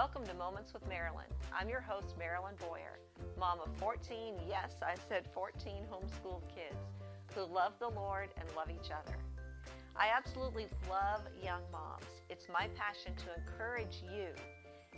Welcome to Moments with Marilyn. I'm your host, Marilyn Boyer, mom of 14, yes, I said 14 homeschooled kids who love the Lord and love each other. I absolutely love young moms. It's my passion to encourage you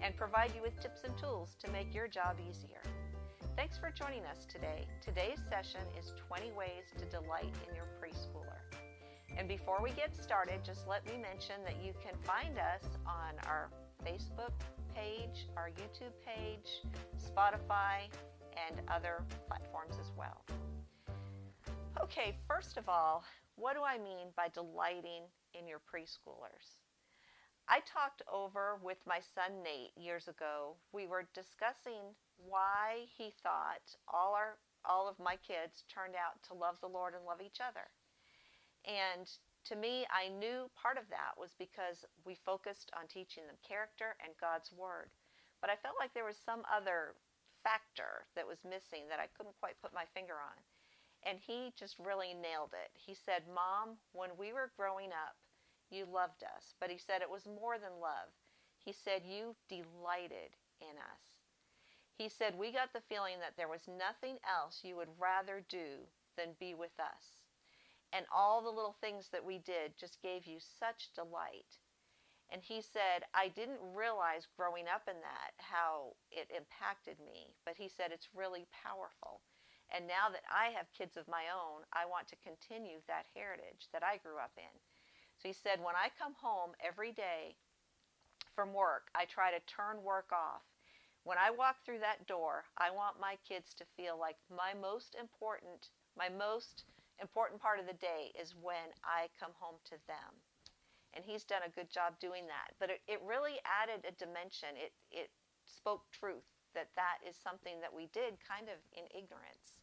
and provide you with tips and tools to make your job easier. Thanks for joining us today. Today's session is 20 ways to delight in your preschooler. And before we get started, just let me mention that you can find us on our Facebook page, our YouTube page, Spotify, and other platforms as well. Okay, first of all, what do I mean by delighting in your preschoolers? I talked over with my son Nate years ago. We were discussing why he thought all our all of my kids turned out to love the Lord and love each other. And to me, I knew part of that was because we focused on teaching them character and God's Word. But I felt like there was some other factor that was missing that I couldn't quite put my finger on. And he just really nailed it. He said, Mom, when we were growing up, you loved us. But he said it was more than love. He said, You delighted in us. He said, We got the feeling that there was nothing else you would rather do than be with us and all the little things that we did just gave you such delight. And he said, I didn't realize growing up in that how it impacted me, but he said it's really powerful. And now that I have kids of my own, I want to continue that heritage that I grew up in. So he said, when I come home every day from work, I try to turn work off. When I walk through that door, I want my kids to feel like my most important, my most important part of the day is when I come home to them. And he's done a good job doing that. But it, it really added a dimension. It, it spoke truth that that is something that we did kind of in ignorance.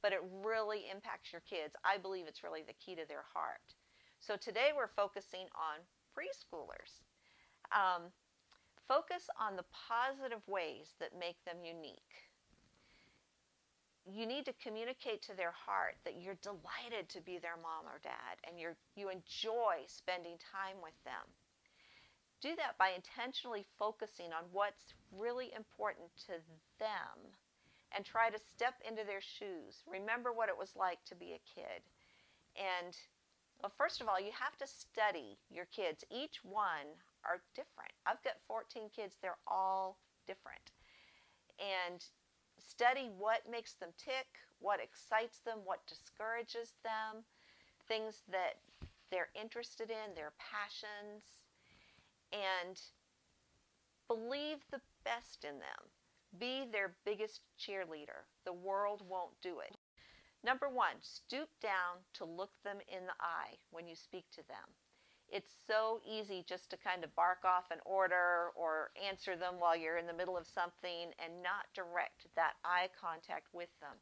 But it really impacts your kids. I believe it's really the key to their heart. So today we're focusing on preschoolers. Um, focus on the positive ways that make them unique you need to communicate to their heart that you're delighted to be their mom or dad and you you enjoy spending time with them. Do that by intentionally focusing on what's really important to them and try to step into their shoes. Remember what it was like to be a kid. And well, first of all, you have to study your kids. Each one are different. I've got 14 kids, they're all different. And study what makes them tick, what excites them, what discourages them, things that they're interested in, their passions, and believe the best in them. Be their biggest cheerleader. The world won't do it. Number one, stoop down to look them in the eye when you speak to them it's so easy just to kind of bark off an order or answer them while you're in the middle of something and not direct that eye contact with them.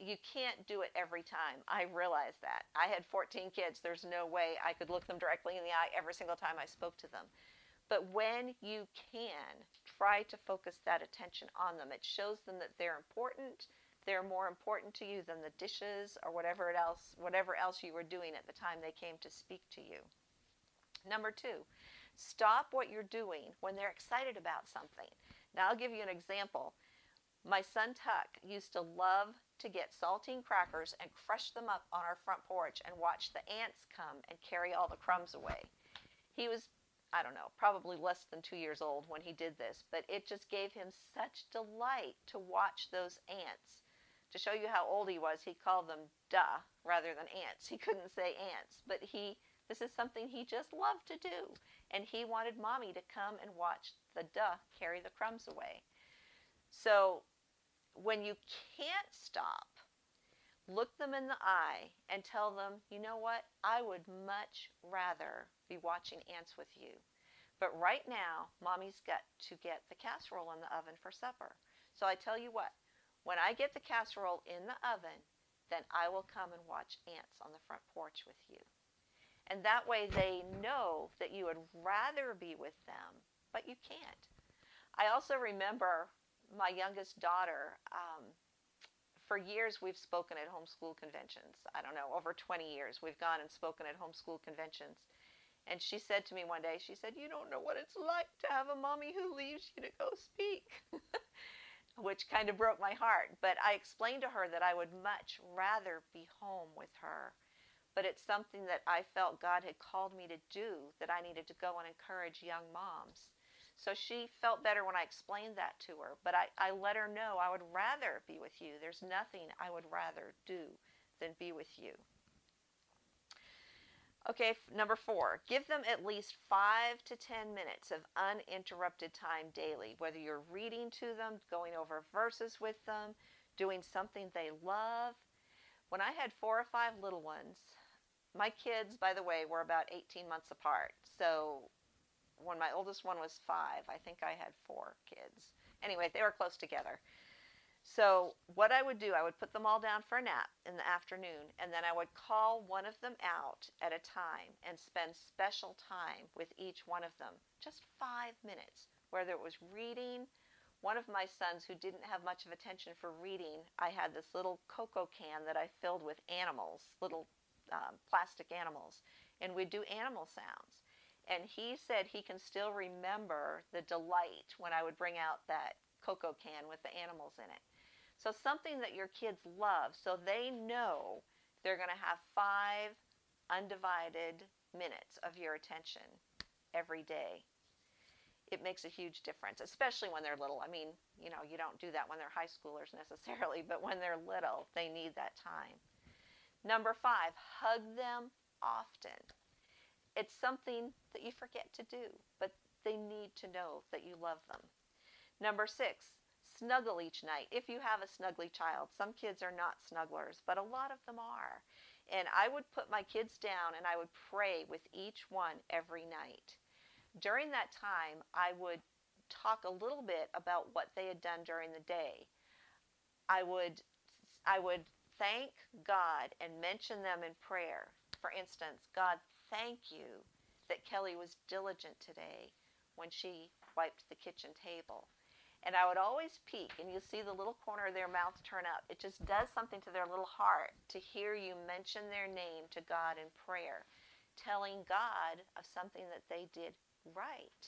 You can't do it every time. I realize that. I had 14 kids. There's no way I could look them directly in the eye every single time I spoke to them. But when you can, try to focus that attention on them. It shows them that they're important. They're more important to you than the dishes or whatever else, whatever else you were doing at the time they came to speak to you. Number two, stop what you're doing when they're excited about something. Now, I'll give you an example. My son Tuck used to love to get saltine crackers and crush them up on our front porch and watch the ants come and carry all the crumbs away. He was, I don't know, probably less than two years old when he did this, but it just gave him such delight to watch those ants. To show you how old he was, he called them duh rather than ants. He couldn't say ants, but he this is something he just loved to do. And he wanted mommy to come and watch the duck carry the crumbs away. So when you can't stop, look them in the eye and tell them, you know what? I would much rather be watching ants with you. But right now, mommy's got to get the casserole in the oven for supper. So I tell you what, when I get the casserole in the oven, then I will come and watch ants on the front porch with you. And that way they know that you would rather be with them, but you can't. I also remember my youngest daughter. Um, for years, we've spoken at homeschool conventions. I don't know, over 20 years, we've gone and spoken at homeschool conventions. And she said to me one day, she said, You don't know what it's like to have a mommy who leaves you to go speak, which kind of broke my heart. But I explained to her that I would much rather be home with her. But it's something that I felt God had called me to do, that I needed to go and encourage young moms. So she felt better when I explained that to her. But I, I let her know I would rather be with you. There's nothing I would rather do than be with you. Okay, number four, give them at least five to ten minutes of uninterrupted time daily, whether you're reading to them, going over verses with them, doing something they love. When I had four or five little ones, my kids, by the way, were about 18 months apart. So when my oldest one was five, I think I had four kids. Anyway, they were close together. So, what I would do, I would put them all down for a nap in the afternoon, and then I would call one of them out at a time and spend special time with each one of them. Just five minutes, whether it was reading. One of my sons, who didn't have much of attention for reading, I had this little cocoa can that I filled with animals, little um, plastic animals, and we'd do animal sounds. And he said he can still remember the delight when I would bring out that cocoa can with the animals in it. So something that your kids love so they know they're going to have five undivided minutes of your attention every day. It makes a huge difference, especially when they're little. I mean, you know, you don't do that when they're high schoolers necessarily, but when they're little, they need that time. Number five, hug them often. It's something that you forget to do, but they need to know that you love them. Number six, snuggle each night if you have a snuggly child. Some kids are not snugglers, but a lot of them are. And I would put my kids down and I would pray with each one every night. During that time, I would talk a little bit about what they had done during the day. I would I would thank God and mention them in prayer. For instance, God, thank you that Kelly was diligent today when she wiped the kitchen table. And I would always peek, and you see the little corner of their mouth turn up. It just does something to their little heart to hear you mention their name to God in prayer, telling God of something that they did right.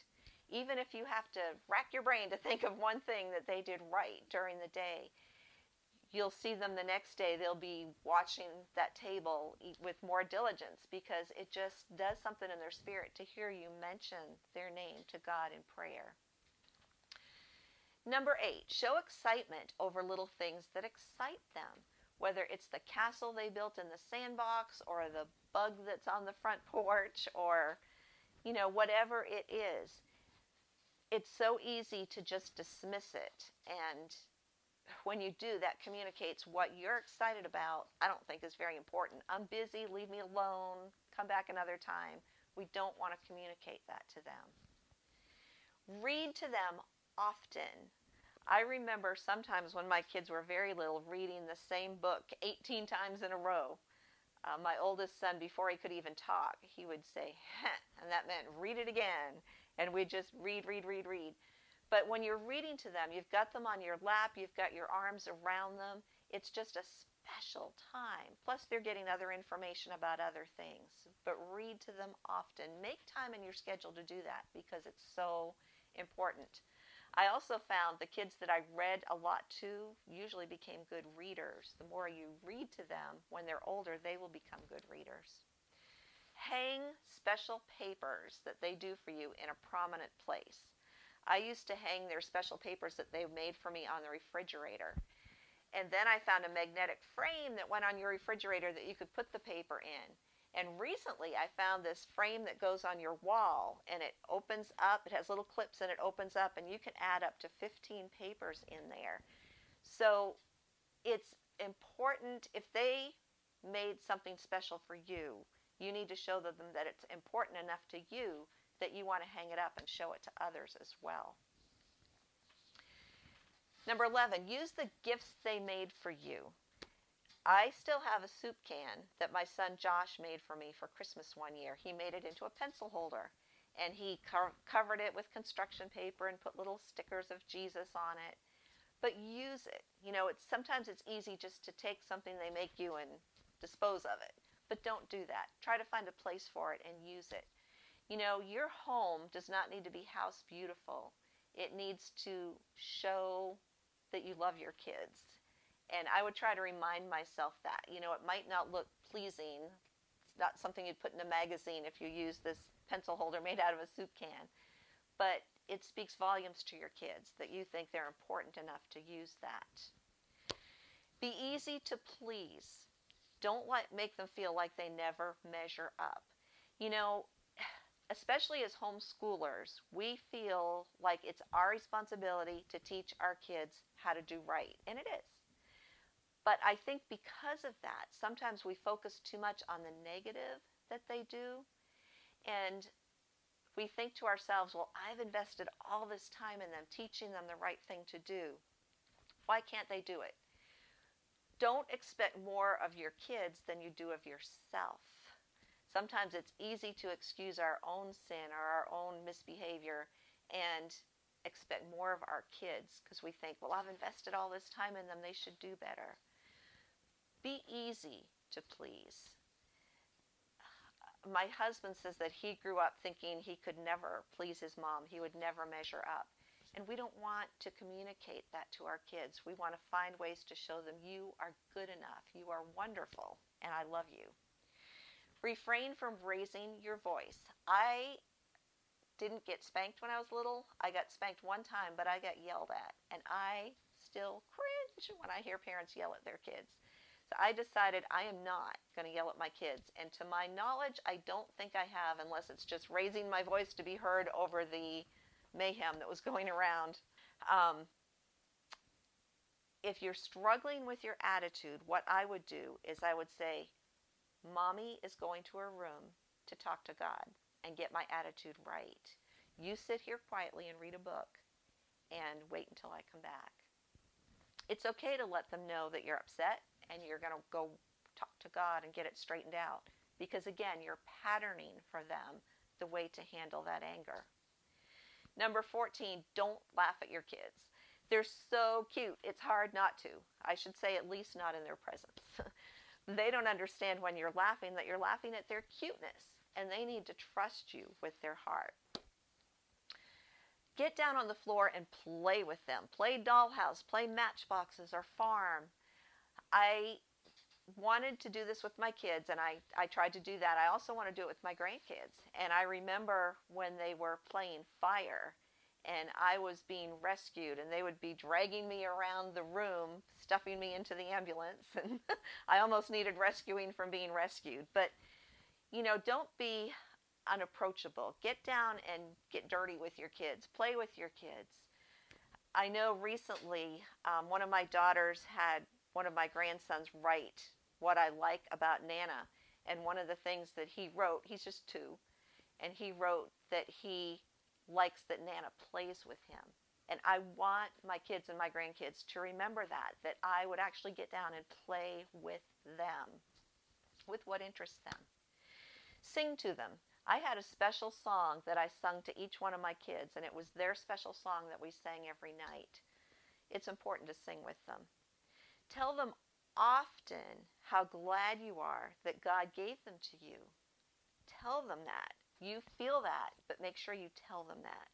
Even if you have to rack your brain to think of one thing that they did right during the day, you'll see them the next day. They'll be watching that table with more diligence because it just does something in their spirit to hear you mention their name to God in prayer. Number eight, show excitement over little things that excite them. Whether it's the castle they built in the sandbox or the bug that's on the front porch or, you know, whatever it is. It's so easy to just dismiss it. And when you do, that communicates what you're excited about, I don't think is very important. I'm busy, leave me alone, come back another time. We don't want to communicate that to them. Read to them often. I remember sometimes when my kids were very little reading the same book 18 times in a row. Uh, my oldest son, before he could even talk, he would say, and that meant read it again. And we'd just read, read, read, read. But when you're reading to them, you've got them on your lap, you've got your arms around them. It's just a special time. Plus, they're getting other information about other things. But read to them often. Make time in your schedule to do that because it's so important. I also found the kids that I read a lot to usually became good readers. The more you read to them when they're older, they will become good readers. Hang special papers that they do for you in a prominent place. I used to hang their special papers that they made for me on the refrigerator. And then I found a magnetic frame that went on your refrigerator that you could put the paper in. And recently I found this frame that goes on your wall and it opens up. It has little clips and it opens up, and you can add up to 15 papers in there. So it's important if they made something special for you, you need to show them that it's important enough to you that you want to hang it up and show it to others as well. Number 11, use the gifts they made for you. I still have a soup can that my son Josh made for me for Christmas one year. He made it into a pencil holder and he co- covered it with construction paper and put little stickers of Jesus on it. But use it. You know, it's sometimes it's easy just to take something they make you and dispose of it. But don't do that. Try to find a place for it and use it. You know, your home does not need to be house beautiful. It needs to show that you love your kids. And I would try to remind myself that. You know, it might not look pleasing. It's not something you'd put in a magazine if you use this pencil holder made out of a soup can. But it speaks volumes to your kids that you think they're important enough to use that. Be easy to please. Don't make them feel like they never measure up. You know, especially as homeschoolers, we feel like it's our responsibility to teach our kids how to do right, and it is. But I think because of that, sometimes we focus too much on the negative that they do, and we think to ourselves, well, I've invested all this time in them, teaching them the right thing to do. Why can't they do it? Don't expect more of your kids than you do of yourself. Sometimes it's easy to excuse our own sin or our own misbehavior and expect more of our kids because we think, well, I've invested all this time in them, they should do better. Be easy to please. My husband says that he grew up thinking he could never please his mom, he would never measure up. And we don't want to communicate that to our kids. We want to find ways to show them you are good enough, you are wonderful, and I love you. Refrain from raising your voice. I didn't get spanked when I was little. I got spanked one time, but I got yelled at. And I still cringe when I hear parents yell at their kids. So I decided I am not going to yell at my kids. And to my knowledge, I don't think I have, unless it's just raising my voice to be heard over the mayhem that was going around. Um, if you're struggling with your attitude, what I would do is I would say, Mommy is going to her room to talk to God and get my attitude right. You sit here quietly and read a book and wait until I come back. It's okay to let them know that you're upset and you're going to go talk to God and get it straightened out because, again, you're patterning for them the way to handle that anger. Number 14, don't laugh at your kids. They're so cute, it's hard not to. I should say, at least not in their presence. They don't understand when you're laughing that you're laughing at their cuteness, and they need to trust you with their heart. Get down on the floor and play with them. Play dollhouse, play matchboxes or farm. I wanted to do this with my kids and I, I tried to do that. I also want to do it with my grandkids. And I remember when they were playing fire and I was being rescued, and they would be dragging me around the room, stuffing me into the ambulance, and I almost needed rescuing from being rescued. But, you know, don't be unapproachable. Get down and get dirty with your kids, play with your kids. I know recently um, one of my daughters had one of my grandsons write what I like about Nana. And one of the things that he wrote, he's just two, and he wrote that he likes that Nana plays with him. And I want my kids and my grandkids to remember that, that I would actually get down and play with them, with what interests them. Sing to them. I had a special song that I sung to each one of my kids, and it was their special song that we sang every night. It's important to sing with them. Tell them often how glad you are that God gave them to you. Tell them that. You feel that, but make sure you tell them that.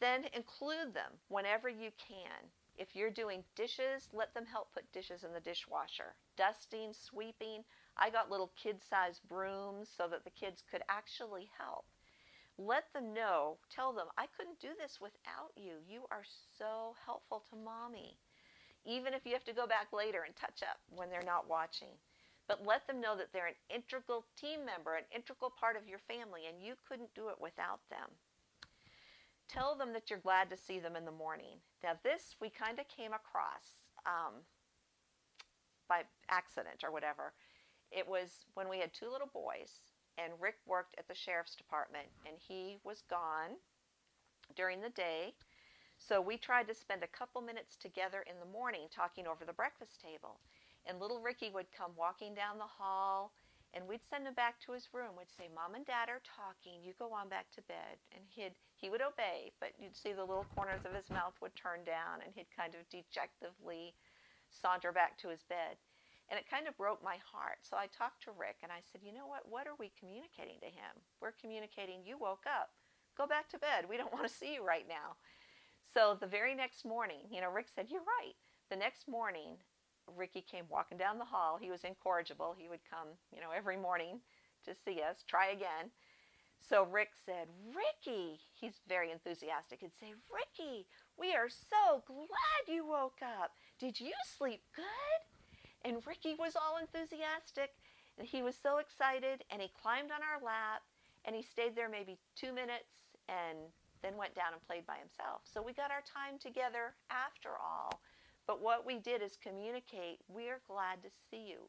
Then include them whenever you can. If you're doing dishes, let them help put dishes in the dishwasher. Dusting, sweeping. I got little kid sized brooms so that the kids could actually help. Let them know, tell them, I couldn't do this without you. You are so helpful to mommy. Even if you have to go back later and touch up when they're not watching but let them know that they're an integral team member, an integral part of your family, and you couldn't do it without them. Tell them that you're glad to see them in the morning. Now, this we kind of came across um, by accident or whatever. It was when we had two little boys, and Rick worked at the sheriff's department, and he was gone during the day. So we tried to spend a couple minutes together in the morning talking over the breakfast table. And little Ricky would come walking down the hall, and we'd send him back to his room. We'd say, Mom and Dad are talking. You go on back to bed. And he'd, he would obey, but you'd see the little corners of his mouth would turn down, and he'd kind of dejectively saunter back to his bed. And it kind of broke my heart. So I talked to Rick and I said, You know what? What are we communicating to him? We're communicating, You woke up. Go back to bed. We don't want to see you right now. So the very next morning, you know, Rick said, You're right. The next morning, Ricky came walking down the hall. He was incorrigible. He would come, you know, every morning to see us, try again. So Rick said, Ricky, he's very enthusiastic. He'd say, Ricky, we are so glad you woke up. Did you sleep good? And Ricky was all enthusiastic and he was so excited and he climbed on our lap and he stayed there maybe two minutes and then went down and played by himself. So we got our time together after all. But what we did is communicate, we're glad to see you.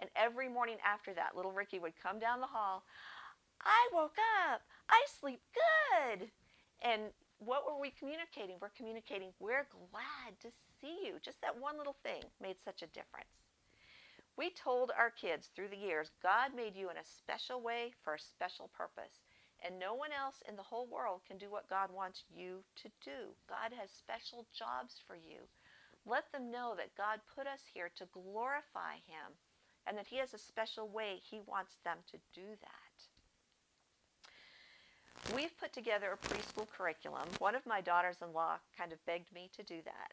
And every morning after that, little Ricky would come down the hall. I woke up. I sleep good. And what were we communicating? We're communicating, we're glad to see you. Just that one little thing made such a difference. We told our kids through the years, God made you in a special way for a special purpose. And no one else in the whole world can do what God wants you to do. God has special jobs for you. Let them know that God put us here to glorify Him and that He has a special way He wants them to do that. We've put together a preschool curriculum. One of my daughters in law kind of begged me to do that.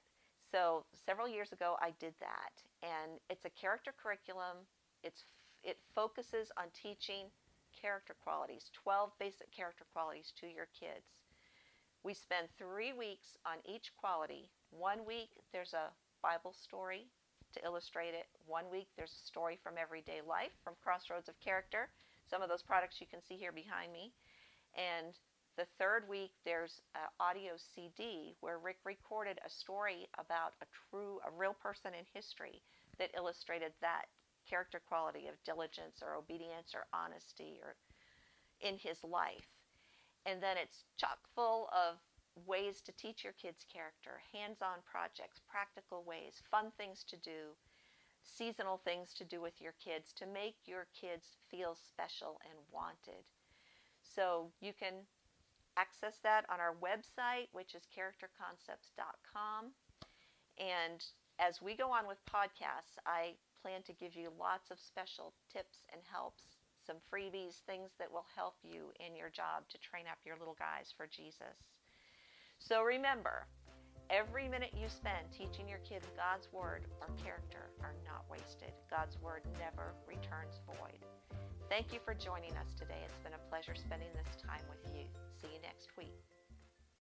So several years ago, I did that. And it's a character curriculum. It's, it focuses on teaching character qualities, 12 basic character qualities to your kids. We spend three weeks on each quality. One week, there's a Bible story to illustrate it. One week, there's a story from everyday life from Crossroads of Character. Some of those products you can see here behind me. And the third week, there's an audio CD where Rick recorded a story about a true, a real person in history that illustrated that character quality of diligence or obedience or honesty or in his life. And then it's chock full of ways to teach your kids character, hands-on projects, practical ways, fun things to do, seasonal things to do with your kids to make your kids feel special and wanted. So you can access that on our website, which is characterconcepts.com. And as we go on with podcasts, I plan to give you lots of special tips and helps, some freebies, things that will help you in your job to train up your little guys for Jesus. So remember, every minute you spend teaching your kids God's Word or character are not wasted. God's Word never returns void. Thank you for joining us today. It's been a pleasure spending this time with you. See you next week.